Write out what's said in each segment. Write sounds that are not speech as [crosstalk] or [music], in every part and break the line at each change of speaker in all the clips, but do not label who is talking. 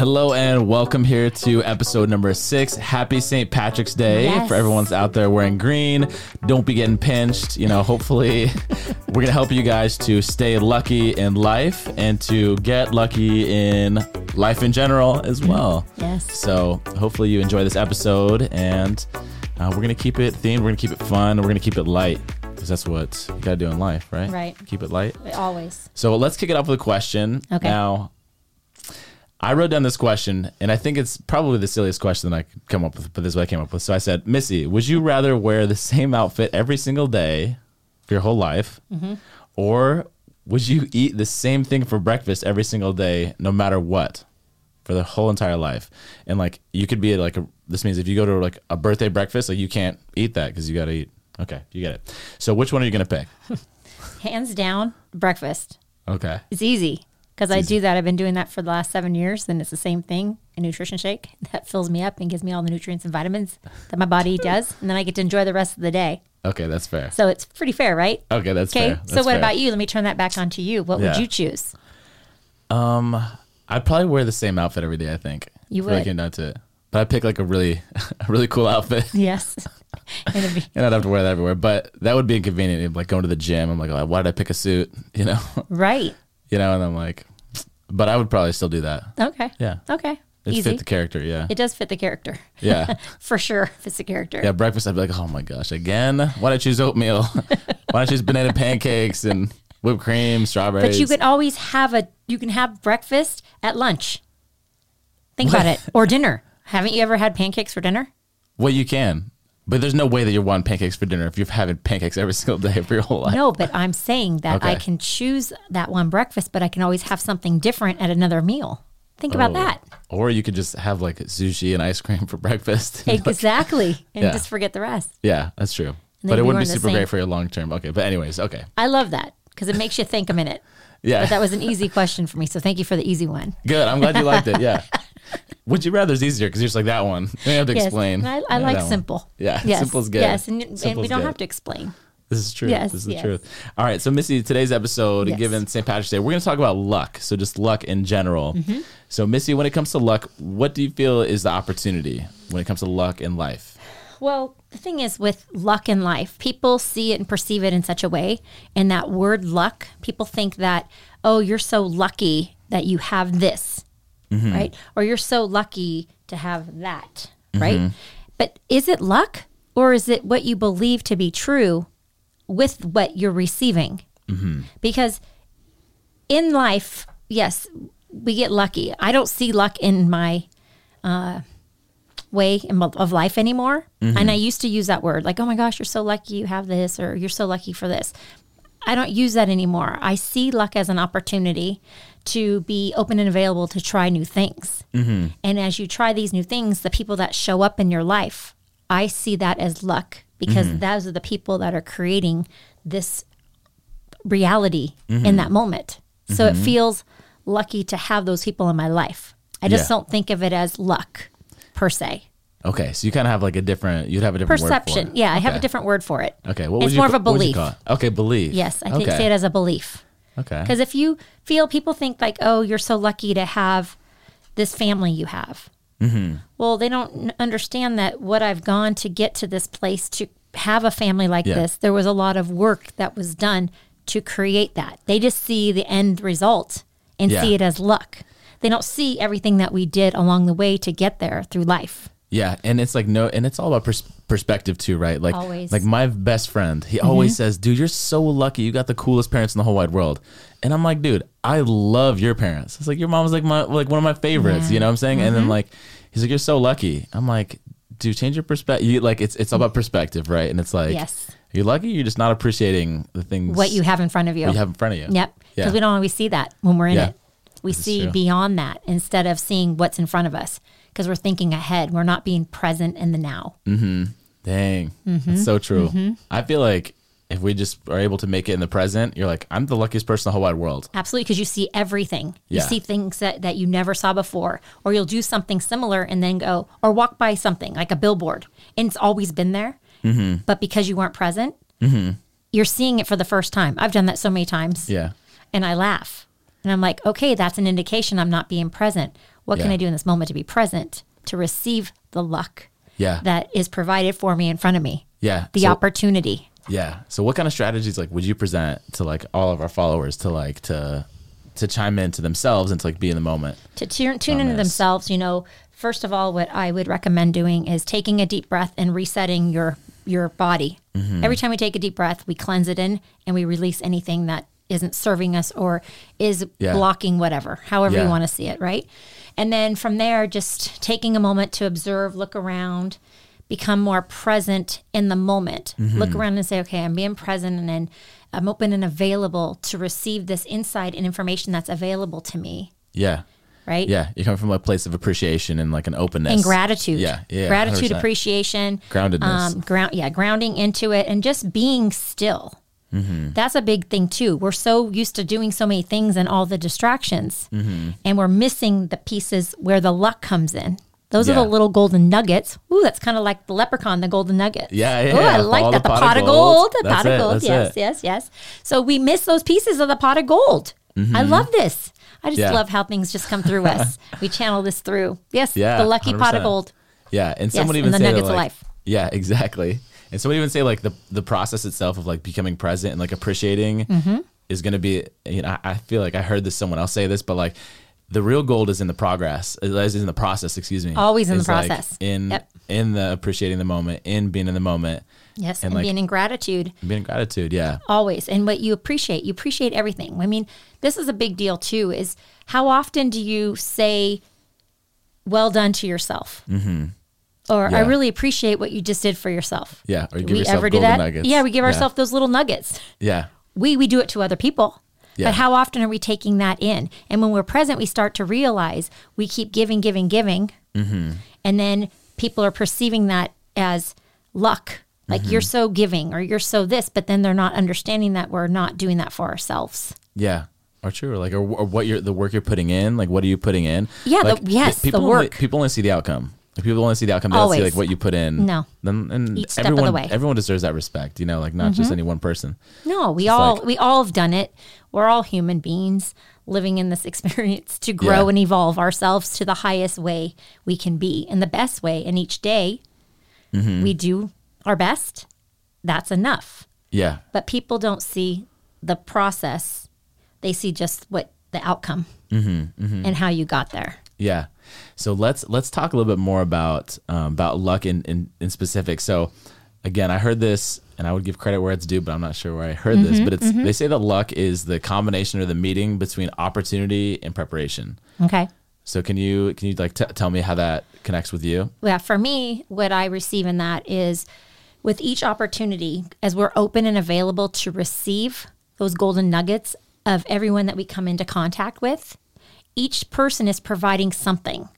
Hello and welcome here to episode number six. Happy St. Patrick's Day
Yes.
for everyone's out there wearing green. Don't be getting pinched. You know, hopefully, [laughs] we're gonna help you guys to stay lucky in life and to get lucky in life in general as well.
Yes.
So hopefully you enjoy this episode, and uh, we're gonna keep it themed. We're gonna keep it fun. We're gonna keep it light because that's what you gotta do in life, right?
Right.
Keep it light.
Always.
So let's kick it off with a question.
Okay.
Now, I wrote down this question, and I think it's probably the silliest question that I could come up with, but this is what I came up with. So I said, Missy, would you rather wear the same outfit every single day for your whole life,
Mm-hmm.
or would you eat the same thing for breakfast every single day, no matter what, for the whole entire life? And like, you could be like a. This means if you go to like a birthday breakfast, like you can't eat that because you got to eat. Okay, you get it. So which one are you gonna pick? [laughs]
Hands down, breakfast.
Okay.
It's easy because I do that. I've been doing that for the last seven years, and it's the same thing a nutrition shake [laughs] that fills me up and gives me all the nutrients and vitamins that my body [laughs] does. And then I get to enjoy the rest of the day.
Okay, that's fair.
So it's pretty fair, right?
Okay, that's
Okay.
fair.
So
That's
what
fair.
about you? Let me turn that back onto you. What
Yeah.
would you choose?
Um, I'd probably wear the same outfit every day. I think
You would.
down to it, but I pick like a really, [laughs] a really cool outfit,
Yes. be,
and I'd have to wear that everywhere. But that would be inconvenient. Like going to the gym, I'm like, oh, why did I pick a suit? You know,
right.
You know, and I'm like, but I would probably still do that.
Okay.
Yeah,
Okay.
it
Easy.
fit the character. Yeah,
it does fit the character.
yeah, [laughs]
For sure. Fits the character.
yeah. Breakfast, I'd be like, oh my gosh, again? Why did I choose oatmeal? [laughs] why did I choose banana pancakes and whipped cream, strawberries?
But you can always have a you can have breakfast at lunch. Think about it. Or dinner. Haven't you ever had pancakes for dinner?
well, you can. But there's no way that you're wanting pancakes for dinner if you're having pancakes every [laughs] single day for your whole life.
No, but I'm saying that I can choose that one breakfast, but I can always have something different at another meal. Think about
Oh.
that.
Or you could just have like sushi and ice cream for [laughs] breakfast. [laughs]
Exactly. And
Yeah.
just forget the rest.
yeah, that's true. But it wouldn't be super
same-
great for your long term. Okay, but anyways, okay.
I love that because it makes you think a minute.
Yeah.
But that was an easy question for me. So thank you for the easy one.
Good. I'm glad you liked it. Yeah. Would you rather is easier because you're just like that one. You don't have to
Yes.
explain.
I, I
Yeah,
like
that one.
simple.
Yeah,
Yes.
simple is good.
Yes. And, and we don't
good.
have to explain.
This is true.
Yes,
this is the truth. All right. So, Missy, today's episode,
Yes.
given St. Patrick's Day, we're going to talk about luck. So, just luck in general.
Mm-hmm.
So, Missy, when it comes to luck, what do you feel is the opportunity when it comes to luck in life?
Well, the thing is with luck in life, people see it and perceive it in such a way. And that word luck, people think that, oh, you're so lucky that you have this, Mm-hmm. right? Or you're so lucky to have that, mm-hmm. right? But is it luck or is it what you believe to be true with what you're receiving? Mm-hmm. Because in life, yes, we get lucky. I don't see luck in my uh, way in- of life anymore. And I used to use that word like, oh my gosh, you're so lucky you have this, or you're so lucky for this. I don't use that anymore. I see luck as an opportunity to be open and available to try new things. Mm-hmm. And as you try these new things, the people that show up in your life, I see that as luck because mm-hmm. those are the people that are creating this reality in mm-hmm. that moment. So it feels lucky to have those people in my life. I just
Yeah.
don't think of it as luck per se.
Okay. So, you kind of have like a different, you'd have a different word for
Perception. Yeah, I have a different word for it.
Okay. What
it's
would you
more of a
what would you
belief.
Okay. Belief.
Yes, I
okay.
say it as a belief.
Okay.
Because if you feel people think like, oh, you're so lucky to have this family you have.
Mm-hmm.
Well, they don't understand that what I've gone to get to this place to have a family like
Yeah.
this, there was a lot of work that was done to create that. They just see the end result and
Yeah.
see it as luck. They don't see everything that we did along the way to get there through life.
Yeah, and it's like no, and it's all about pers- perspective too, right? Like,
Always. Mm-hmm.
like my best friend, he always says, "Dude, you're so lucky. You got the coolest parents in the whole wide world." And I'm like, "Dude, I love your parents. It's like your mom's like my like one of my favorites.
Yeah.
You know what I'm saying?" And then
Mm-hmm.
like, he's like, "You're so lucky." I'm like, "Dude, change your perspective. You like it's it's all about perspective, right?" And it's like,
Yes.
you're lucky. You're just not appreciating the things
What you have in front of you.
what you have in front of you.
Yep. Because
Yeah.
we don't always see that when we're in
Yeah.
it. We
This
see beyond that instead of seeing what's in front of us because we're thinking ahead. We're not being present in the now.
Dang,
Mm-hmm.
that's so true. I feel like if we just are able to make it in the present, you're like, I'm the luckiest person in the whole wide world.
Absolutely. Because you see everything. You see things that, that you never saw before, or you'll do something similar and then go, or walk by something like a billboard and it's always been there.
Mm-hmm.
But because you weren't present, you're seeing it for the first time. I've done that so many times.
Yeah.
and I laugh. And I'm like, okay, that's an indication I'm not being present. What can I do in this moment to be present, to receive the luck
Yeah.
that is provided for me in front of me?
yeah.
The
So-
opportunity.
Yeah. So what kind of strategies like would you present to like all of our followers to like to to chime into themselves and to like be in the moment?
to tune, tune into
this.
themselves, you know, first of all, what I would recommend doing is taking a deep breath and resetting your your body.
Mm-hmm.
Every time we take a deep breath, we cleanse it in and we release anything that isn't serving us or is
Yeah.
blocking whatever, however
Yeah.
you want to see it, right? And then from there, just taking a moment to observe, look around, become more present in the moment.
Mm-hmm.
Look around and say, okay, I'm being present and then I'm open and available to receive this insight and information that's available to me,
Yeah.
right?
Yeah. You come from a place of appreciation and like an openness.
and gratitude.
Yeah. Yeah.
Gratitude,
100%.
appreciation,
Groundedness.
um, ground, yeah, grounding into it, and just being still.
Mm-hmm.
That's a big thing too. We're so used to doing so many things and all the distractions,
Mm-hmm.
and we're missing the pieces where the luck comes in. Those are the little golden nuggets. Ooh, that's kind of like the leprechaun, the golden nugget.
Yeah, yeah,
Ooh,
yeah.
I like
Follow
that.
the
The,
pot
pot,
of gold.
gold. The
That's
pot
it,
of gold. Yes,
it.
yes, yes. So we miss those pieces of the pot of gold. I love this. I just
Mm-hmm. Yeah.
love how things just come through us. [laughs] We channel this through. Yes,
Yeah,
the lucky pot
100%.
of gold.
Yeah, and someone
and
even
the
say that,
nuggets of life.
Yeah, [laughs] exactly. And someone even say like the the process itself of like becoming present and like appreciating
Mm-hmm.
is going to be. You know, I, I feel like I heard this someone else say this, but like the real gold is in the progress, is in the process. Excuse me,
Always in the
Is, like,
process.
in
Yep.
in the appreciating the moment, in being in the moment,
Yes,
And,
and,
like-
being in gratitude
being in gratitude. Yeah,
always. And what you appreciate, you appreciate everything. I mean, this is a big deal too. Is how often do you say, "Well done" to yourself? Mm-hmm. Or I really appreciate what you just did for yourself.
yeah. Or give
we
yourself
ever do that?
nuggets.
Yeah, we give ourselves those little nuggets.
Yeah,
We we do it to other people.
Yeah.
But how often are we taking that in? And when we're present, we start to realize we keep giving, giving, giving.
Mm-hmm.
And then people are perceiving that as luck. Like
Mm-hmm.
you're so giving or you're so this, but then they're not understanding that we're not doing that for ourselves.
Yeah. Or true, or like, or, or what you're the work you're putting in, like, what are you putting in?
Yeah, the-
like,
yes, the
people Only,
work.
people only see the outcome. Like, people want to see the outcome. They don't see
Always.
like what you put in.
No.
then and
Each step of the
everyone,
way. Mm-hmm.
everyone deserves that respect. You know, like not just any one person.
No, we
Just
all
like-
we all have done it. We're all human beings living in this [laughs] experience to grow
Yeah.
and evolve ourselves to the highest way we can be and the best way. And each day
Mm-hmm.
we do our best. That's enough.
Yeah,
But people don't see the process. They see just what the outcome
Mm-hmm,
and how you got there.
Yeah. So let's let's talk a little bit more about um, about luck in, in in specific. So again, I heard this, and I would give credit where it's due, but I'm not sure where I heard
Mm-hmm,
this. But it's they say that luck is the combination or the meeting between opportunity and preparation.
Okay.
So can you can you like t- tell me how that connects with you?
yeah, for me, what I receive in that is with each opportunity, as we're open and available to receive those golden nuggets of everyone that we come into contact with, each person is providing something.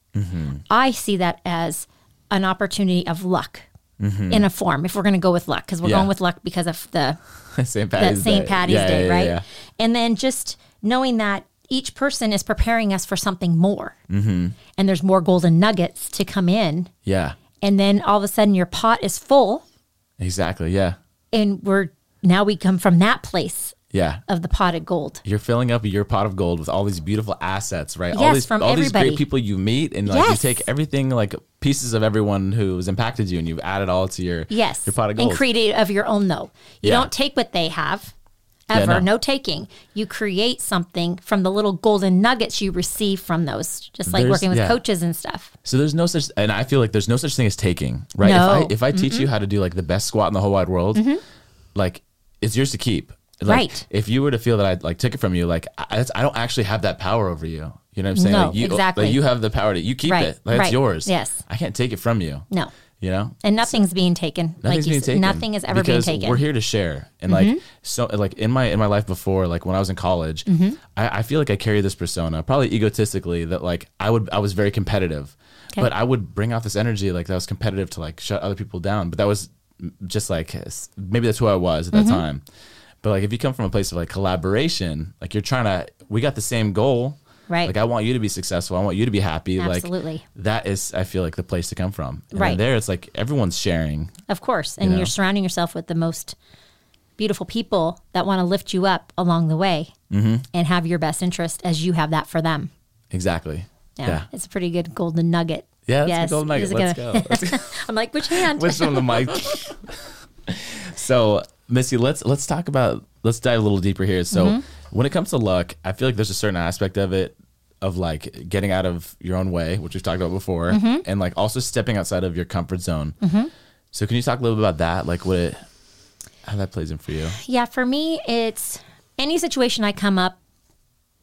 I see that as an opportunity of luck in a form, if we're going to go with luck, because we're
Yeah.
going with luck because of the [laughs]
St.
that
Patty's
St.
Day.
Patty's
Yeah,
Day,
yeah,
right? And then just knowing that each person is preparing us for something more, mm-hmm. and there's more golden nuggets to come in,
Yeah,
and then all of a sudden your pot is full,
exactly. Yeah,
and we're now we come from that place
yeah.
of the potted gold.
You're filling up your pot of gold with all these beautiful assets, right? all
Yes,
these
from
all these great people you meet, and like you take everything, like pieces of everyone who's impacted you, and you've added all to your
Yes,
your pot of gold.
and create it of your own. Though you
Yeah.
don't take what they have.
Yeah,
Ever,
no.
no. taking. You create something from the little golden nuggets you receive from those, just like
There's-
working with
yeah.
coaches and stuff.
so there's no such, and I feel like there's no such thing as taking, right?
No.
If I if I teach you how to do like the best squat in the whole wide world, mm-hmm. like it's yours to keep. Like,
Right.
If you were to feel that I like took it from you, like I, that's- I don't actually have that power over you. You know what I'm saying?
No,
like, you,
exactly.
Like you have the power to you keep
Right,
it. Like it's yours.
Yes.
I can't take it from you.
No,
You know.
and nothing's being taken.
Nothing's
like you
being
said,
taken.
nothing is ever being
because
taken. Mm-hmm.
We're here to share, and like so, like in my in my life before, like when I was in college,
Mm-hmm.
I, I feel like I carry this persona, probably egotistically, that like I would I was very competitive,
Okay.
but I would bring out this energy like that was competitive to like shut other people down, but that was just like maybe that's who I was at that
Mm-hmm.
time. But like if you come from a place of like collaboration, like you're trying to, we got the same goal.
Right.
Like I want you to be successful. I want you to be happy.
Absolutely.
Like that is, I feel like the place to come from. And
Right.
there, it's like everyone's sharing.
Of course. And
know?
you're surrounding yourself with the most beautiful people that want to lift you up along the way
Mm-hmm.
and have your best interest as you have that for them.
Exactly.
Yeah,
Yeah.
it's a pretty good golden nugget.
Yeah, that's
Yes,
a golden nugget. Let's go. Let's [laughs] go.
I'm like, which hand? [laughs]
Which one the mic? [laughs] so, Missy, let's let's talk about let's dive a little deeper here. So,
Mm-hmm.
when it comes to luck, I feel like there's a certain aspect of it of like getting out of your own way, which we've talked about before,
Mm-hmm.
and like also stepping outside of your comfort zone. So, can you talk a little bit about that? Like, what it, how that plays in for you?
Yeah, for me, it's any situation I come up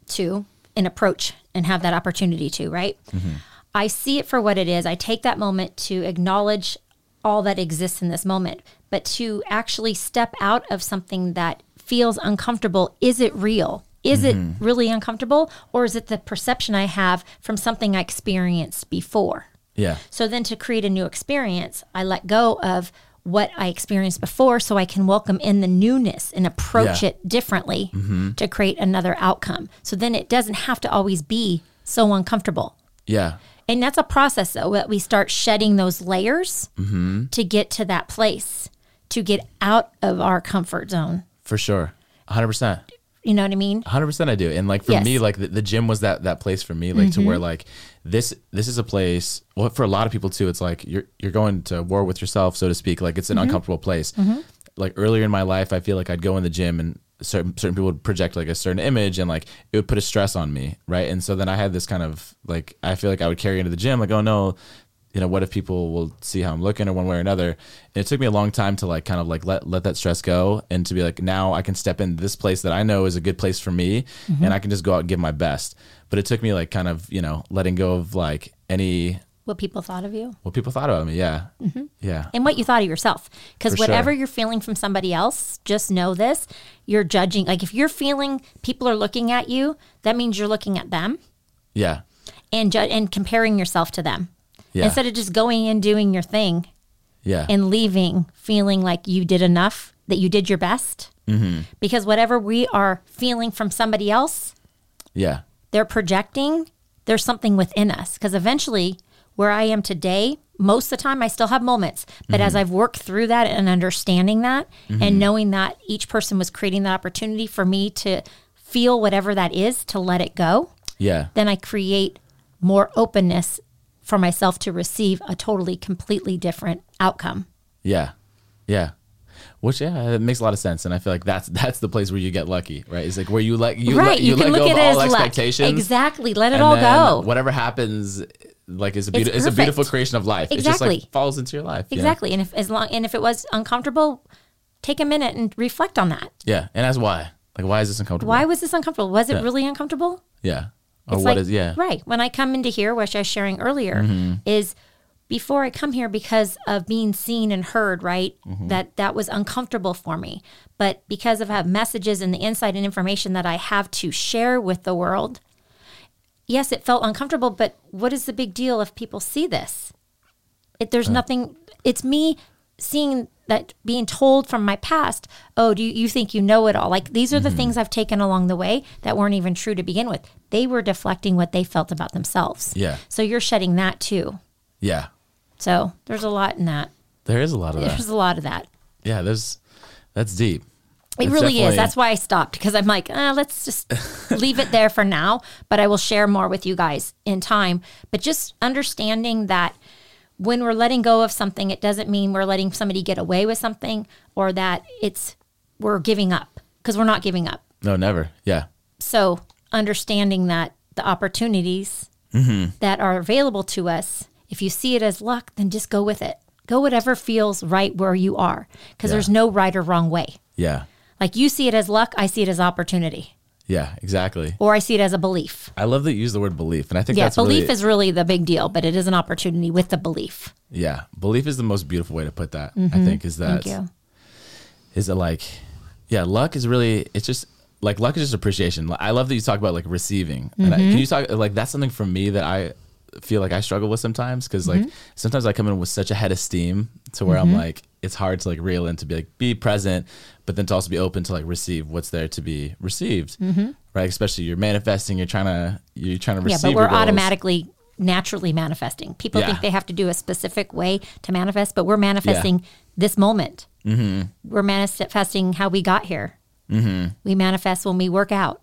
to and approach and have that opportunity to, right? I see it for what it is. I take that moment to acknowledge all that exists in this moment, but to actually step out of something that feels uncomfortable, is it real? Is it really uncomfortable? Or is it the perception I have from something I experienced before?
Yeah,
So then to create a new experience, I let go of what I experienced before so I can welcome in the newness and approach
Yeah.
it differently to create another outcome. So then it doesn't have to always be so uncomfortable.
yeah,
And that's a process though that we start shedding those layers
Mm-hmm.
to get to that place, to get out of our comfort zone.
for sure, hundred percent.
You know what I mean?
hundred percent I do. And like for
Yes. Mm-hmm.
me, like the, the gym was that that place for me, like to where like this this is a place. Well, for a lot of people too, it's like you're you're going to war with yourself, so to speak. Like it's an
Mm-hmm.
uncomfortable place. Like earlier in my life, I feel like I'd go in the gym and certain certain people would project like a certain image and like it would put a stress on me, right? And so then I had this kind of like I feel like I would carry into the gym, like oh no. You know, what if people will see how I'm looking or one way or another? And it took me a long time to like kind of like let let that stress go and to be like now I can step in this place that I know is a good place for me mm-hmm. and I can just go out and give my best. But it took me like kind of, you know, letting go of like any
What people thought of you
what people thought about me. Yeah. Mm-hmm. Yeah.
and what you thought of yourself. Because whatever
sure.
you're feeling from somebody else, just know this you're judging. Like if you're feeling people are looking at you, that means you're looking at them
Yeah.
and, ju- and comparing yourself to them.
Yeah.
Instead of just going and doing your thing
Yeah.
and leaving feeling like you did enough, that you did your best. Mm-hmm. Because whatever we are feeling from somebody else,
yeah.
they're projecting, there's something within us. Because eventually, where I am today, most of the time I still have moments. But as I've worked through that and understanding that and knowing that each person was creating that opportunity for me to feel whatever that is, to let it go,
Yeah.
then I create more openness for myself to receive a totally, completely different outcome.
Yeah. Yeah. Which yeah, it makes a lot of sense, and I feel like that's that's the place where you get lucky, right? It's like where you let you
right.
let,
you,
you, let go of
it
all
as luck.
expectations.
Exactly. Let it all go.
Whatever happens, like is a
It's
beautiful, it's a beautiful creation of life. It just
Exactly.
like falls into your life. you know?
Exactly. And if as long and if it was uncomfortable, take a minute and reflect on that.
Yeah, and that's why. Like, why is this uncomfortable?
Why was this uncomfortable? Was it
Yeah.
really uncomfortable?
Yeah. Or
It's
what
like,
is yeah.
Right. When I come into here, which I was sharing earlier,
Mm-hmm.
is before I come here because of being seen and heard, right?
Mm-hmm.
That that was uncomfortable for me. But because of have messages and the insight and information that I have to share with the world, yes, it felt uncomfortable, but what is the big deal if people see this? It, there's nothing it's me seeing that being told from my past, oh, do you, you think you know it all? Like these
Mm-hmm.
are the things I've taken along the way that weren't even true to begin with. They were deflecting what they felt about themselves.
Yeah.
So you're shedding that too.
Yeah.
So there's a lot in that.
There is a lot of that.
There's a lot of that.
Yeah, there's that's deep.
It
It's
really is. That's why I stopped because I'm like, uh, let's just leave it there for now. But I will share more with you guys in time. But just understanding that when we're letting go of something, it doesn't mean we're letting somebody get away with something or that it's we're giving up because we're not giving up.
No, never. Yeah.
So understanding that the opportunities
Mm-hmm.
that are available to us, if you see it as luck, then just go with it. Go whatever feels right where you are because
Yeah.
there's no right or wrong way.
Yeah.
Like you see it as luck, I see it as opportunity,
Yeah, exactly.
or I see it as a belief.
I love that you use the word belief, and I think
Yeah, belief
really,
is really the big deal, but it is an opportunity with the belief.
yeah, belief is the most beautiful way to put that. I think is that
Mm-hmm. Thank
is it like, yeah, luck is really it's just like luck is just appreciation. I love that you talk about like receiving. And I,
Mm-hmm.
can you talk like that's something for me that I feel like I struggle with sometimes because like
Mm-hmm.
sometimes I come in with such a head of steam to where I'm like it's hard to like reel in to be like be present, but then to also be open to like receive what's there to be received.
Mm-hmm.
Right, especially you're manifesting, you're trying to you're trying to receive.
Yeah,
but
we're automatically, naturally manifesting. People
Yeah.
think they have to do a specific way to manifest, but we're manifesting this moment. Mm-hmm. We're manifesting how we got here. Mm-hmm. We manifest when we work out.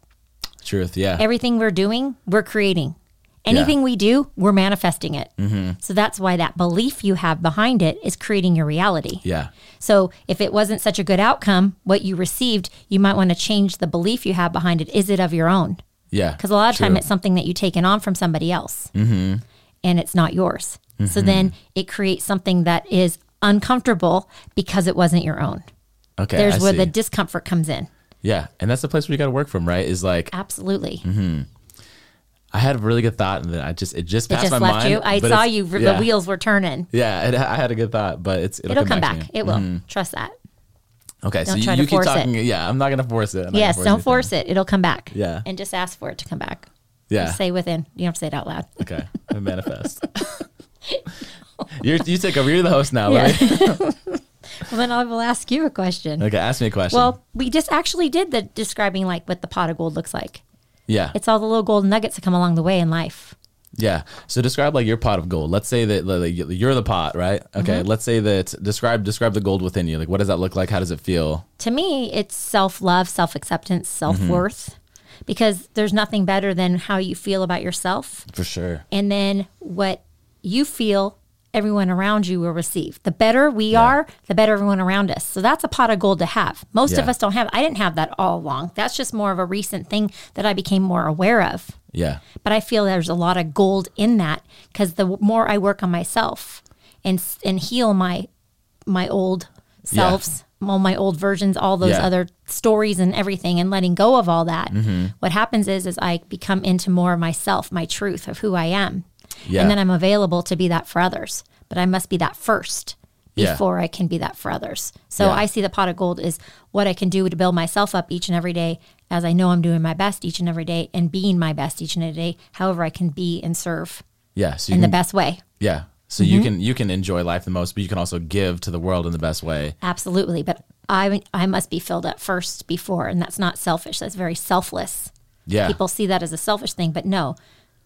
truth. Yeah,
Everything we're doing, we're creating. Anything we do, we're manifesting it. Mm-hmm. So that's why that belief you have behind it is creating your reality.
Yeah.
So if it wasn't such a good outcome, what you received, you might want to change the belief you have behind it. Is it of your own?
Yeah.
Because a lot of time it's something that you've taken on from somebody else, mm-hmm. and it's not yours. So mm-hmm. then it creates something that is uncomfortable because it wasn't your own.
Okay.
There's
I
where
see.
the discomfort comes in.
yeah. And that's the place where you got to work from, right? Is like,
Absolutely.
I had a really good thought and then I just, it just
It
passed
just
my
left
mind.
you. I saw you.
yeah.
The wheels were turning.
Yeah. It, I had a good thought, but it's, it'll,
It'll come
back.
back.
me.
It will. Mm-hmm. Trust that.
Okay. so
Don't
you,
try
you
to
keep
force it.
talking. Yeah. I'm not going to force it.
Yes.
gonna
Don't
anything.
force it. It'll come back.
Yeah.
And just ask for it to come back.
Yeah.
Just say within. You don't have to say it out loud.
Okay. [laughs] Manifest. You're, you take over. You're the host now.
Yeah.
Let [laughs]
Well, then I will ask you a question.
okay. Ask me a question.
Well, we just actually did the describing like what the pot of gold looks like.
Yeah.
It's all the little gold nuggets that come along the way in life.
Yeah. So describe like your pot of gold. Let's say that like, you're the pot, right? Okay.
Mm-hmm.
Let's say that describe describe the gold within you. Like, what does that look like? How does it feel?
To me, it's self love, self acceptance, self worth,
Mm-hmm.
because there's nothing better than how you feel about yourself.
For sure.
And then what you feel, everyone around you will receive. The better we are, the better everyone around us. So that's a pot of gold to have. Most of us don't have. I didn't have that all along. That's just more of a recent thing that I became more aware of.
Yeah.
but I feel there's a lot of gold in that because the more I work on myself and and heal my my old selves, all my old versions, all those
Yeah.
other stories and everything, and letting go of all that,
Mm-hmm.
what happens is is I become into more of myself, my truth of who I am,
Yeah.
and then I'm available to be that for others. But I must be that first.
Yeah.
Before I can be that for others. So
Yeah.
I see the pot of gold is what I can do to build myself up each and every day as I know I'm doing my best each and every day and being my best each and every day, however I can be and serve
Yeah. So
in the best way.
yeah. So you mm-hmm. can you can enjoy life the most, but you can also give to the world in the best way.
Absolutely. But I I must be filled up first before, and that's not selfish. That's very selfless.
Yeah.
People see that as a selfish thing, but no,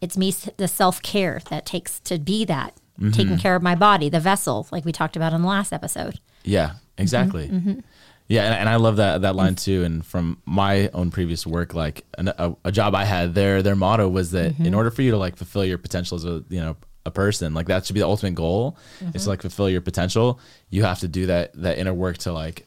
it's me the self care that takes to be that.
Mm-hmm.
Taking care of my body, the vessel, like we talked about in the last episode.
Yeah, exactly.
Mm-hmm,
Yeah, and, and I love that that line too. And from my own previous work, like an, a, a job I had, their their motto was that
Mm-hmm.
in order for you to like fulfill your potential as a you know a person, like that should be the ultimate goal.
Mm-hmm.
Is to like fulfill your potential. You have to do that that inner work to like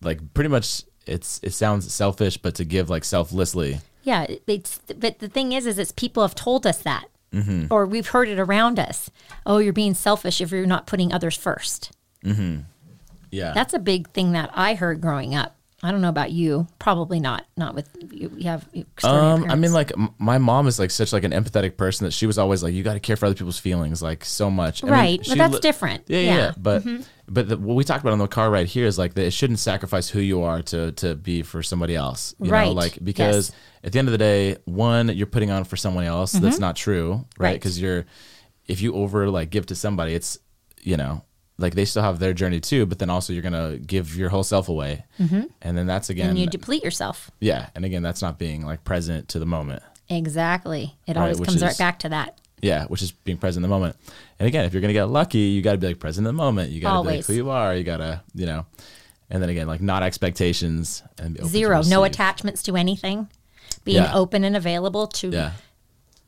like pretty much. It's it sounds selfish, but to give like selflessly.
Yeah, it's but the thing is, is it's people have told us that,
Mm-hmm.
or we've heard it around us. Oh, you're being selfish if you're not putting others first.
Yeah,
That's a big thing that I heard growing up. I don't know about you. Probably not. Not with you. You have
Um, I mean, like m- my mom is like such like an empathetic person that she was always like, you got to care for other people's feelings, like so much. I mean,
Right, but
she
that's different.
Yeah, yeah. yeah.
Yeah. Mm-hmm.
But but the, what we talked about on the car ride here is like that it shouldn't sacrifice who you are to to be for somebody else. You Know?
Right.
Like because
Yes.
at the end of the day, one you're putting on for someone else that's not true, right?
Mm-hmm. Right.
Because you're if you over like give to somebody, it's you know like they still have their journey too, but then also you're gonna give your whole self away, mm-hmm. and then that's again
and you deplete yourself.
yeah, and again that's not being like present to the moment.
Exactly. It
Right,
always
which
comes
is-
right back to that.
Yeah, which is being present in the moment. And again, if you're gonna get lucky, you got to be like present in the moment. You got to be like who you are. You gotta, you know. And then again, like not expectations and
Zero. No attachments to anything. Being
Yeah.
open and available to
Yeah,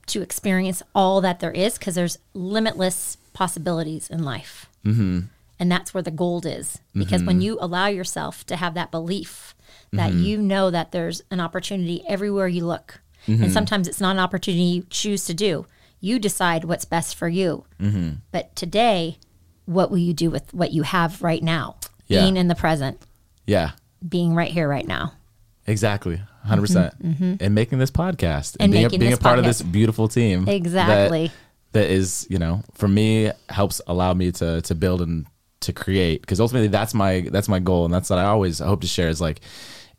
to experience all that there is because there's limitless possibilities in life. Mm-hmm. And that's where the gold is. Because
Mm-hmm.
when you allow yourself to have that belief that you know that there's an opportunity everywhere you look,
Mm-hmm.
and sometimes it's not an opportunity you choose to do, you decide what's best for you.
Mm-hmm.
But today, what will you do with what you have right now?
Yeah.
Being in the present,
yeah,
being right here, right now.
exactly, 100 percent. And making this podcast
Mm-hmm, And
being, a, being a part of this beautiful team.
Exactly.
that is, you know, for me helps allow me to to build and to create because ultimately that's my that's my goal and that's what I always hope to share is like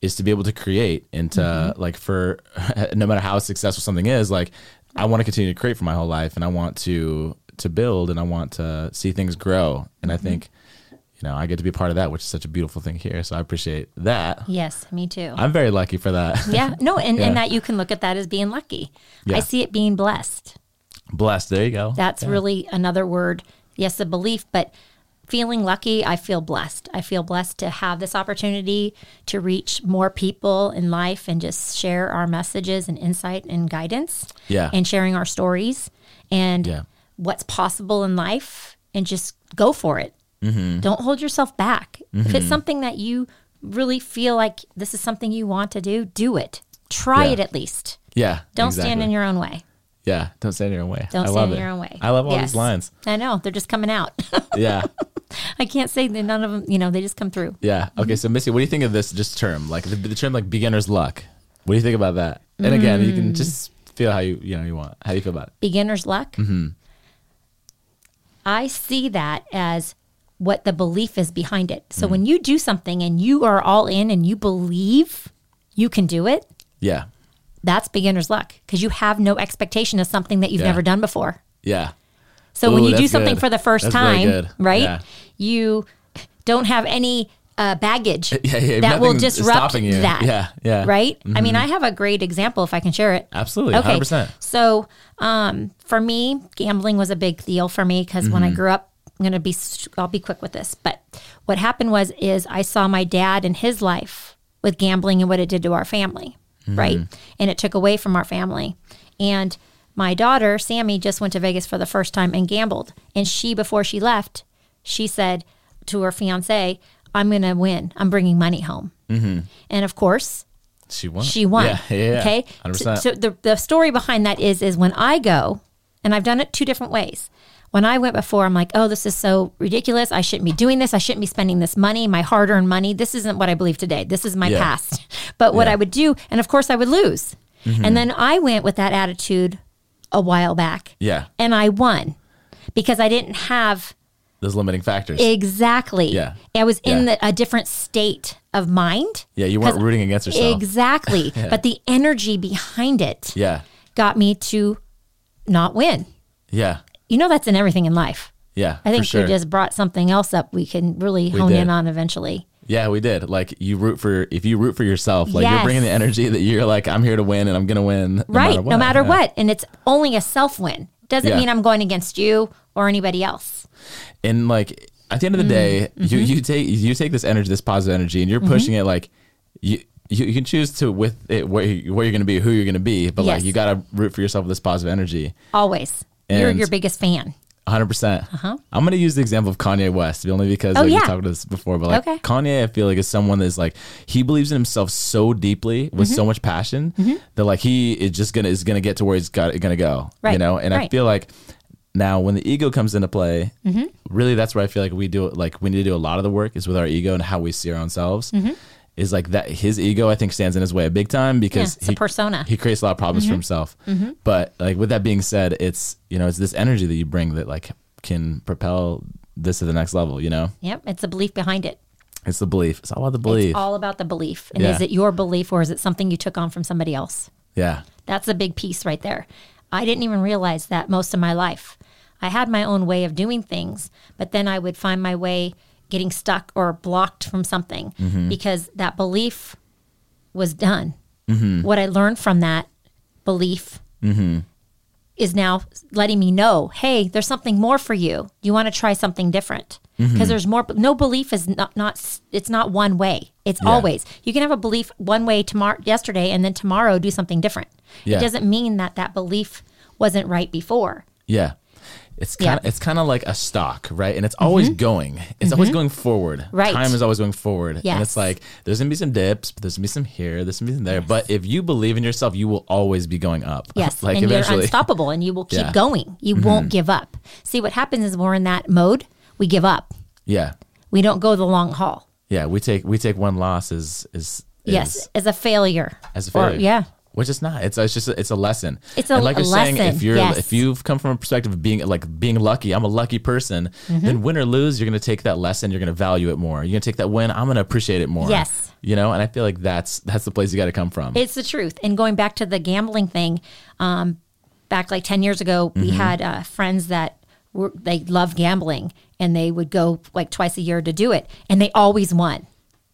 is to be able to create and to
Mm-hmm.
like for [laughs] no matter how successful something is like I want to continue to create for my whole life and I want to to build and I want to see things grow and
Mm-hmm.
I think you know I get to be part of that which is such a beautiful thing here so I appreciate that
Yes, me too.
I'm very lucky for that
yeah, no, and, [laughs]
Yeah.
and that you can look at that as being lucky.
Yeah.
I see it being blessed.
Blessed there you go
That's
Yeah.
really another word. Yes, a belief, but feeling lucky. I feel blessed. I feel blessed to have this opportunity to reach more people in life and just share our messages and insight and guidance.
Yeah.
And sharing our stories and
Yeah.
what's possible in life and just go for it.
Mm-hmm.
Don't hold yourself back. If it's something that you really feel like this is something you want to do, do it. Try
Yeah.
it at least.
Yeah.
Don't stand in your own way.
Yeah. Don't stand in your own way.
Don't
I
stand
love
in
it.
your own way.
I love all
Yes.
these lines.
I know. They're just coming out. [laughs]
Yeah.
I can't say that none of them, you know, they just come through.
Yeah. Okay. So Missy, what do you think of this just term? Like the, the term like beginner's luck. What do you think about that? And again, you
Mm.
can just feel how you you know you want. How do you feel about it?
beginner's luck.
Mm-hmm.
I see that as what the belief is behind it.
Mm.
So when you do something and you are all in and you believe you can do it,
Yeah.
That's beginner's luck because you have no expectation of something that you've
Yeah.
never done before.
Yeah.
So when you do something
good.
for the first
That's
time, right?
Yeah.
You don't have any uh, baggage [laughs]
Yeah, yeah,
that will disrupt that.
Yeah, yeah. Mm-hmm.
Right? I mean, I have a great example if I can share it.
Absolutely. 100%.
So, um, for me, gambling was a big deal for me because when I
Mm-hmm.
grew up, I'm gonna be I'll be quick with this. But what happened was is I saw my dad and his life with gambling and what it did to our family,
Mm-hmm.
right? And it took away from our family. And my daughter Sammy just went to Vegas for the first time and gambled. And she, before she left, she said to her fiance, "I'm gonna win. I'm bringing money home."
Mm-hmm.
And of course,
She won.
she won.
Yeah. yeah.
Okay.
100%.
So, so the the story behind that is is when I go, and I've done it two different ways. When I went before, I'm like, oh, this is so ridiculous. I shouldn't be doing this. I shouldn't be spending this money, my hard earned money. This isn't what I believe today. This is my
Yeah.
past. [laughs] But what
Yeah. Mm-hmm.
I would do, and of course I would lose. And then I went with that attitude a while back.
Yeah.
And I won because I didn't have
Those limiting factors.
exactly.
Yeah.
I was in
Yeah.
the, a different state of mind.
yeah. You weren't rooting against yourself.
Exactly. [laughs] But the energy behind it
yeah.
got me to not win.
Yeah.
You know, that's in everything in life.
Yeah.
I think
sure.
you just brought something else up we can really hone
did.
in on eventually.
Yeah, we did. Like you root for if you root for yourself, like you're bringing the energy that you're like I'm here to win and I'm gonna win, no
right.
Matter what.
No matter
Yeah.
what. And it's only a self win. Doesn't
Yeah.
mean I'm going against you or anybody else.
And like at the end of the day, you
mm-hmm.
you take you take this energy, this positive energy, and you're pushing it like you. You, you can choose to with it where, you- where you're going to be, who you're going to be, but like you got to root for yourself with this positive energy.
Always. You're your biggest fan.
100%. percent I'm going to use the example of Kanye West only because
Uh-huh. Oh,
like,
yeah.
we talked about this before, but like
Okay.
Kanye, I feel like is someone that's like, he believes in himself so deeply with
Mm-hmm.
so much passion that like he is just going to, is going to get to where he's got going to go,
right.
you know? And I feel like now when the ego comes into play,
Mm-hmm.
really that's where I feel like we do it. like we need to do a lot of the work is with our ego and how we see our own selves.
Mm-hmm.
Is like that his ego I think stands in his way a big time because
Yeah, a persona. Mm-hmm.
he creates a lot of problems for himself. But like with that being said, it's you know it's this energy that you bring that like can propel this to the next level. You know,
Yep. It's the belief behind it.
it's the belief. It's all about the belief.
It's all about the belief. And
Yeah.
is it your belief or is it something you took on from somebody else?
yeah,
That's a big piece right there. I didn't even realize that most of my life. I had my own way of doing things, but then I would find my way getting stuck or blocked from something mm-hmm. because that belief was done. Mm-hmm. What I learned from that belief mm-hmm. is now letting me know hey, there's something more for you. You want to try something different. Because there's more. No belief is not not. It's not one way. It's
Yeah.
always you can have a belief one way tomorrow, yesterday, and then tomorrow do something different.
Yeah.
It doesn't mean that that belief wasn't right before.
yeah. It's kind of it's kind of like a stock, right? And it's always going. It's always going forward.
Mm-hmm. Right.
Time is always going forward. And it's like there's gonna be some dips, but there's gonna be some here, there's gonna be some there. But if you believe in yourself, you will always be going up. [laughs]
Yes,
like
and
eventually.
you're unstoppable, and you will keep
Yeah. Mm-hmm.
going. You won't give up. See, what happens is we're in that mode. We give up.
Yeah.
We don't go the long haul.
Yeah. We take we take one loss as is,
yes, as a failure.
as a
Or-
failure.
yeah.
Which is not. It's, it's just it's a lesson.
It's a-
and like you're saying, if you're
yes.
if you've come from a perspective of being like being lucky, I'm a lucky person.
Mm-hmm.
Then win or lose, you're gonna take that lesson. You're gonna value it more. You're gonna take that win. I'm gonna appreciate it more.
Yes.
You know, and I feel like that's that's the place you got to come from.
It's the truth. And going back to the gambling thing, um, back like 10 years ago, we
Mm-hmm.
had uh, friends that were, they loved gambling and they would go like twice a year to do it. And they always won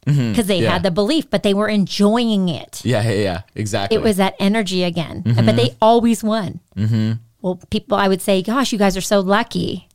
because they
Mm-hmm. Yeah.
had the belief, but they were enjoying it.
yeah, yeah, yeah, exactly.
It was that energy again,
Mm-hmm.
but they always won. Mm-hmm. Well, people, I would say, gosh, you guys are so lucky.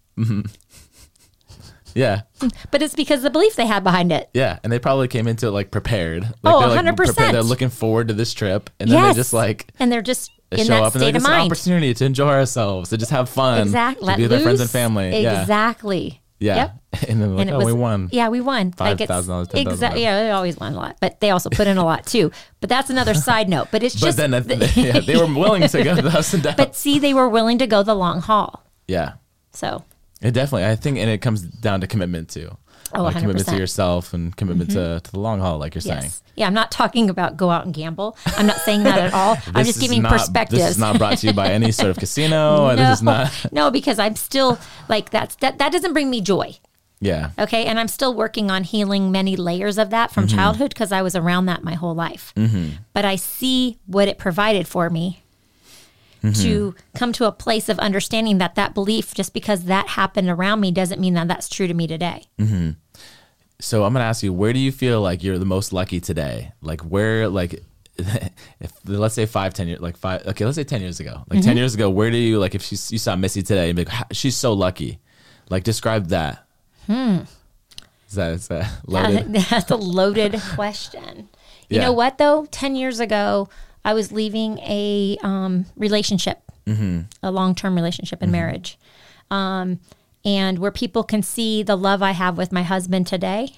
Yeah. [laughs]
but it's because of the belief they had behind it.
Yeah. And they probably came into it like prepared. Like,
Oh,
they're, like,
100%.
prepared. They're looking forward to this trip. And then
yes.
they just like
and they're just
they
in
show
that
up and they're
state
like,
of
it's an opportunity to enjoy ourselves, to just have fun.
Exactly.
To be with our friends and family.
Exactly.
Yeah.
Yep. [laughs]
And then like,
and
oh,
was
we won.
Yeah, we won.
$5,000,
it's-
$10,000.
Exactly. Yeah, they always won a lot, but they also put in a lot too. But that's another side note. But it's [laughs]
But
just.
then uh, [laughs] yeah, they were willing to go the ups and downs.
but see, they were willing to go the long haul.
yeah.
So
It definitely, I think, and it comes down to commitment too.
Oh,
like commitment to yourself and commitment to, mm-hmm. to the long haul, like you're saying.
yeah. I'm not talking about go out and gamble. I'm not saying that at all. I'm just giving
not-
perspectives.
This is not brought to you by any sort of [laughs] casino.
no,
This is not.
no, because I'm still like that's that. That doesn't bring me joy.
Yeah.
Okay. And I'm still working on healing many layers of that from mm-hmm. childhood because I was around that my whole life. Mm-hmm. But I see what it provided for me to come to a place of understanding that that belief, just because that happened around me, doesn't mean that that's true to me today.
So I'm gonna ask you, where do you feel like you're the most lucky today? Like where, like, [laughs] if let's say five, ten years, like five, okay, let's say ten years ago, like
Mm-hmm.
ten years ago, where do you like if she, you saw Missy today and be like, she's so lucky, like describe that. Hmm. Is that is that [laughs] loaded?
That's a loaded question. You
Yeah.
know what, though? 10 years ago, I was leaving a um, relationship, a long term relationship and marriage. Um, and where people can see the love I have with my husband today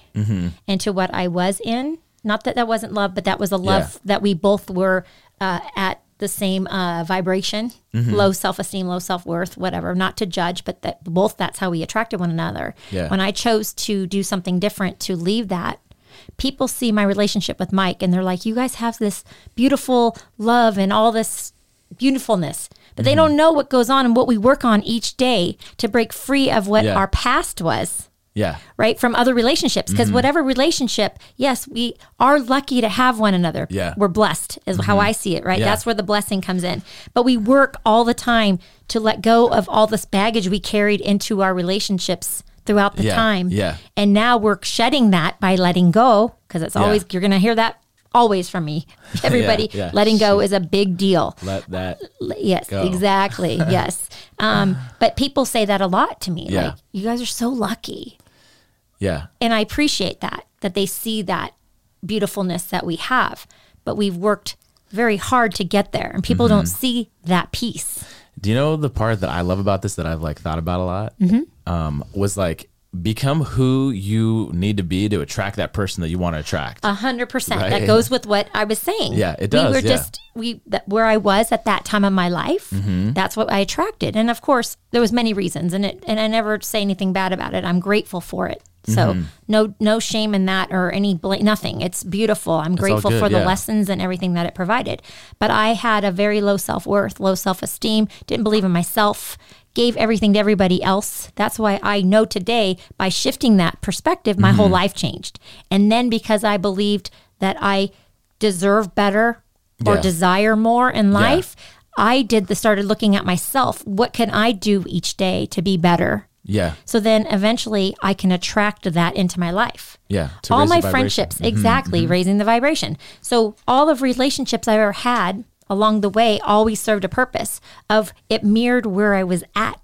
and to what I was in. Not that that wasn't love, but that was a love
Yeah.
that we both were uh, at the same uh, vibration, low self esteem, low self worth, whatever. Not to judge, but that both that's how we attracted one another.
Yeah.
When I chose to do something different to leave that, people see my relationship with Mike and they're like, you guys have this beautiful love and all this beautifulness. But
Mm-hmm.
they don't know what goes on and what we work on each day to break free of what
Yeah.
our past was
yeah.
right from other relationships because whatever relationship yes we are lucky to have one another
Yeah.
we're blessed is how i see it right
Yeah.
that's where the blessing comes in but we work all the time to let go of all this baggage we carried into our relationships throughout the
Yeah.
time
Yeah.
and now we're shedding that by letting go because it's
Yeah.
always you're going to hear that always from me [laughs] everybody
yeah.
letting go is a big deal
Let that.
Yes,
Go.
exactly. [laughs] yes. Um, but people say that a lot to me.
Yeah.
Like, you guys are so lucky
Yeah.
and I appreciate that that they see that beautifulness that we have, but we've worked very hard to get there, and people don't
Mm-hmm.
see that piece.
Do you know the part that I love about this that I've like thought about a lot?
Mm-hmm.
Um, was like become who you need to be to attract that person that you want to attract.
A hundred percent. That goes with what I was saying.
Yeah, it does.
We were
yeah.
just we that, where I was at that time of my life.
Mm-hmm.
That's what I attracted, and of course, there was many reasons, and it and I never say anything bad about it. I'm grateful for it. So
Mm-hmm.
no no shame in that or any bla- nothing. It's beautiful. I'm grateful
good,
for the
yeah.
lessons and everything that it provided. But I had a very low self worth, low self esteem. Didn't believe in myself. Gave everything to everybody else. That's why I know today by shifting that perspective, my
Mm-hmm.
whole life changed. And then because I believed that I deserve better or
Yeah.
desire more in life, I did the started looking at myself. What can I do each day to be better?
yeah.
So then eventually I can attract that into my life.
Yeah. to
all my friendships,
Mhm,
exactly, raising the vibration. So all of relationships I've ever had along the way always served a purpose of it mirrored where I was at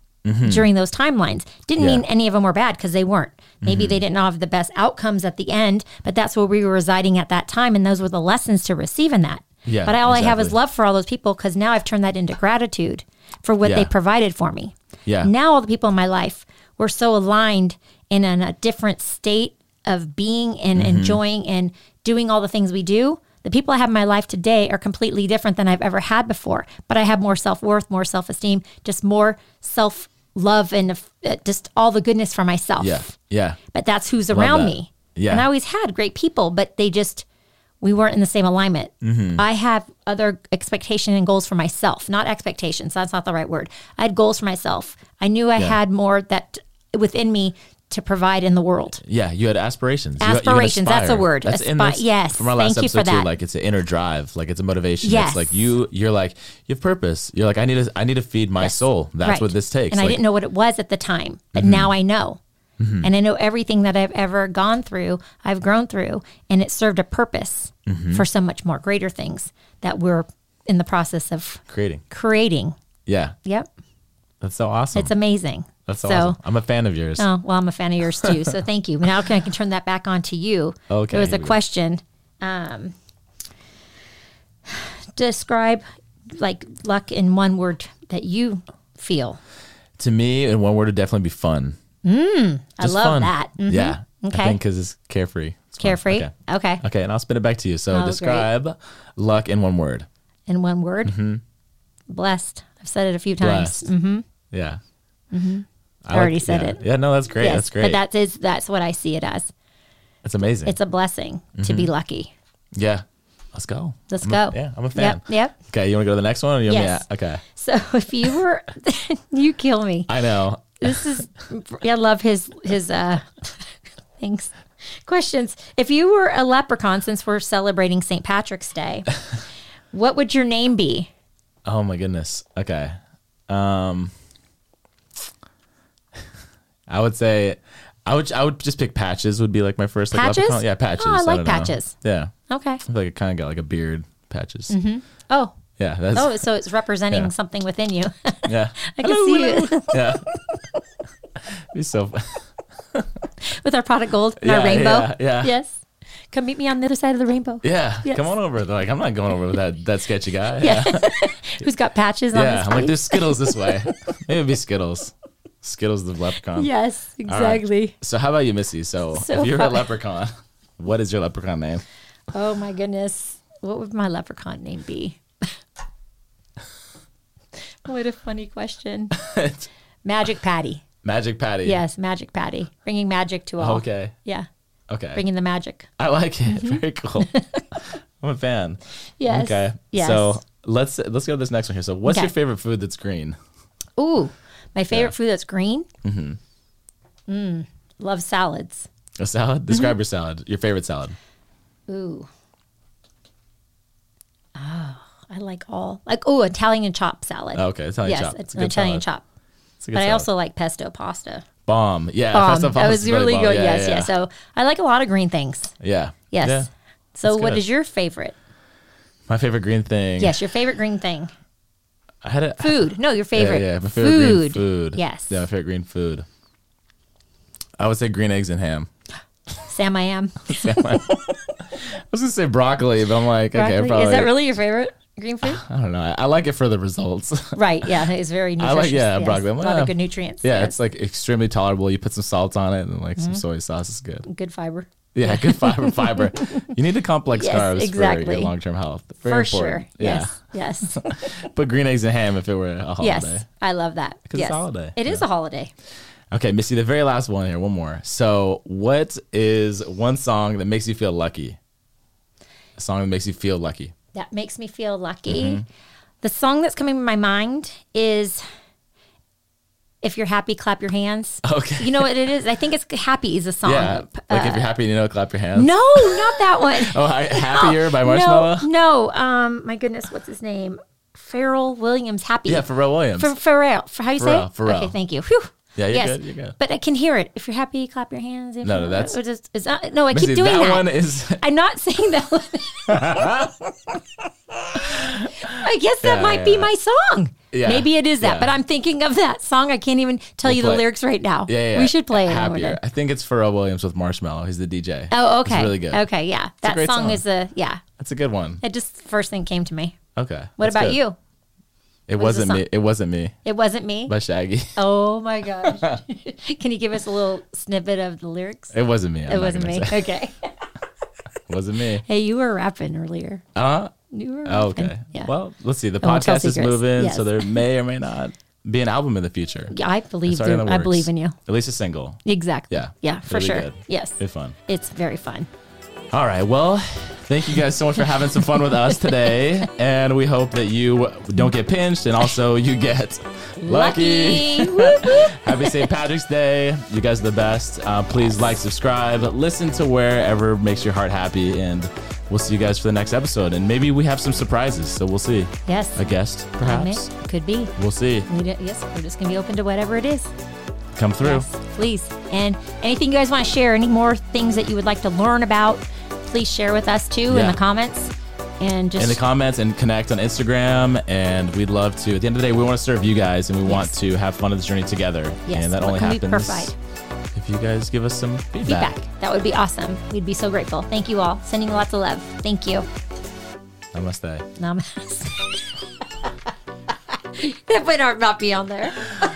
during those timelines. Didn't
Mm-hmm. Yeah. Mm-hmm.
mean any of them were bad because they weren't. Maybe they didn't have the best outcomes at the end, but that's where we were residing at that time, and those were the lessons to receive in that.
Yeah,
but all I have is love for all those people because now I've turned that into gratitude for what
Yeah.
they provided for me.
Yeah.
Now all the people in my life were so aligned in an, a different state of being and
Mm-hmm.
enjoying and doing all the things we do. The people I have in my life today are completely different than I've ever had before. But I have more self worth, more self esteem, just more self love, and uh, just all the goodness for myself.
Yeah. Yeah.
But that's who's around
that.
me.
Yeah.
And I always had great people, but they just, we weren't in the same alignment.
Mm-hmm.
I have other expectation and goals for myself, not expectations. That's not the right word. I had goals for myself. I knew I
Yeah.
had more that within me to provide in the world.
Yeah, you had aspirations.
Aspirations, that's a word.
That's,
Aspi-
that's
yes,
From our last
thank you for
episode too,
that.
like it's an inner drive, like it's a motivation.
Yes.
It's like you, you're like you have purpose. You're like I need to, I need to feed my soul. That's
Right.
what this takes.
And I
Like, Mm-hmm.
didn't know what it was at the time, but now I know. And I know everything that I've ever gone through, I've grown through, and it served a purpose
Mm-hmm.
for so much more greater things that we're in the process of
creating.
creating.
Yeah,
Yep.
That's so awesome.
It's amazing.
That's
So-
awesome. I'm a fan of yours.
Oh, well, I'm a fan of yours too. So thank you. Now can I can turn that back on to you.
Okay,
There was a question. Um, describe like luck in one word that you feel.
To me, in one word, it'd definitely be fun.
I love
fun.
that. Mhm.
Yeah.
Okay.
I think because it's carefree. It's.
Carefree.
Okay.
Okay.
Okay, and I'll spin it back to you. So
Oh, great.
describe luck in one word.
In one word. Mm-hmm. Blessed. I've said it a few times.
Blessed. Mm-hmm. Yeah. Mm-hmm.
I already said
yeah.
it.
Yeah, no, that's great.
Yes,
that's great.
But that is that's what I see it as.
that's amazing.
It's a blessing to be lucky.
yeah. Let's go.
Let's
Mm-hmm. I'm a-
go.
yeah, I'm a fan.
Yep. Yep.
Okay, you want to go to the next one? Or you want me
Yes.
to- okay.
So [laughs] if you were, [laughs] you kill me.
I know.
This is, yeah, [laughs] I love his his uh things. Questions. If you were a leprechaun, since we're celebrating St. Patrick's Day, what would your name be?
Oh my goodness. Okay. Um I would say I would I would just pick patches would be like my first like
Patches?
leprechaun. Yeah, patches.
Oh, I like
know.
Patches.
Yeah.
Okay.
I feel like it kind of got like a beard patches. Mm-hmm.
Oh.
Yeah, that's
Oh, so it's representing
Yeah.
something within you. [laughs]
yeah.
I can see it
Yeah. [laughs] Be so
with our pot of gold and
Yeah,
our rainbow.
yeah, yeah.
Yes. Come meet me on the other side of the rainbow.
Yeah,
Yes.
come on over. They're like, I'm not going over with that that sketchy guy.
Yeah. [laughs] Who's got patches on
Yeah,
his
I'm like, there's Skittles this way. Maybe it'd be Skittles. Skittles the leprechaun.
Yes,
All right.
exactly.
So how about you, Missy? So,
So
if you're a leprechaun, [laughs] what is your leprechaun name?
Oh my goodness. What would my leprechaun name be? [laughs] what a funny question. [laughs] Magic Patty.
Magic Patty.
Yes, Magic Patty. Bringing magic to all.
Okay.
Yeah,
Okay.
bringing the magic.
I like it. Mm-hmm. Very cool. I'm a fan.
Yes.
Okay.
Yes.
So let's let's go to this next one here. So, what's
Okay.
your favorite food that's green?
Ooh, my favorite
Yeah.
food that's green. Mm-hmm. Mm, love salads.
A salad. [laughs] Describe your salad. Your favorite salad.
Ooh. Oh, I like all like oh Italian chop salad.
Oh, okay, Italian
yes,
chop.
it's
a
an Italian
salad.
chop.
It's a good
But I also like pesto pasta.
bomb. Yeah,
Um,
pesto pasta
was
is
really good.
Yeah,
yes,
yeah,
yeah.
yeah.
So I like a lot of green things.
Yeah.
Yes.
Yeah.
So
That's
what
good.
is your favorite?
My favorite green thing.
Yes, your favorite green thing.
I had a
Food. No, your favorite.
Yeah, yeah, my favorite green
food.
food.
Yes.
Yeah, my favorite green food. I would say green eggs and ham. [gasps] [laughs]
Sam I am.
I was gonna say broccoli, but I'm like, okay,
Broccoli.
probably.
Is that really your favorite green food? [sighs]
I don't know. I, I like it for the results. [laughs]
right. Yeah, it's very nutritious.
I like- yeah,
yes.
broccoli.
A lot
Yeah.
of good nutrients.
yeah,
yes.
it's like extremely tolerable. You put some salt on it and like some mm-hmm. soy sauce is good.
good fiber.
Yeah, [laughs] good fiber. fiber. You need the complex
Yes,
carbs for
exactly.
your long term health. Very
For
important.
sure.
Yeah.
Yes. Yes. [laughs]
Put green eggs and ham if it were a holiday.
yes. I love that.
'Cause
yes.
it's a holiday.
It is a holiday.
Okay, Missy, the very last one here, one more. So, what is one song that makes you feel lucky? A song that makes you feel lucky.
That makes me feel lucky.
Mm-hmm.
The song that's coming to my mind is If You're Happy, Clap Your Hands.
Okay.
You know what it is? I think it's Happy is a [laughs] song.
Yeah. Like if
Uh,
you're happy, you know, clap your hands.
no, not that one. [laughs]
Oh, hi- Happier by Marshmello?
No, no. Um, my goodness, what's his name? Pharrell Williams. Happy.
Yeah, Pharrell Williams.
For, Pharrell. For how you say
Pharrell,
it?
Pharrell.
Okay, thank you. Whew.
Yeah, you're
yes.
good, you're good.
But I can hear it. If you're happy, clap your hands. If
No, no, that's-
or just- is that- no, I
Missy,
keep doing
that,
that.
one is. [laughs]
I'm not saying that one. I guess that
Yeah,
might be
yeah.
my song.
Yeah,
Maybe it is that,
yeah.
but I'm thinking of that song. I can't even tell
We'll
you the lyrics right now.
Yeah, yeah.
We should play it.
Happier. I think it's Pharrell Williams with Marshmello. He's the DJ.
Oh, okay.
It's really good.
Okay, yeah.
a
that song,
song.
is a yeah.
That's a good one.
It just first thing came to me.
Okay.
What about
good.
you?
It
What
wasn't me. It wasn't me
It wasn't me.
by Shaggy. [laughs]
oh my gosh! [laughs] Can you give us a little snippet of the lyrics?
It wasn't me. I'm
it wasn't me.
say.
Okay.
It [laughs] wasn't me.
hey, you were rapping earlier.
Uh,
Were.
oh, okay.
Yeah.
Well, let's see. The
I
podcast is moving,
Yes.
so there may or may [laughs] not be an album in the future.
Yeah, I believe
It's in
I believe in you.
At least a single.
Exactly.
Yeah.
Yeah, for sure.
good.
Yes.
Be fun.
It's very fun.
All right. Well, thank you guys so much for having some fun with us today. [laughs] And we hope that you don't get pinched and also you get lucky.
Lucky. [laughs]
Happy St. Patrick's Day. You guys are the best. Uh, please like, subscribe, listen to wherever makes your heart happy. And we'll see you guys for the next episode. And maybe we have some surprises. So we'll see.
yes.
A guest, perhaps.
Could be.
We'll see.
We yes, we're just gonna be open to whatever it is.
Come through.
Yes, please. And anything you guys want to share, any more things that you would like to learn about, please share with us too in the comments. and just
in the comments and connect on Instagram. And we'd love to. At the end of the day, we want to serve you guys, and we want to have fun on this journey together.
Yes,
and that
what
only happens? If you guys give us some feedback.
feedback. That would be awesome. We'd be so grateful. Thank you all. Sending lots of love. Thank you.
Namaste.
Namaste. [laughs] that would not be on there. [laughs]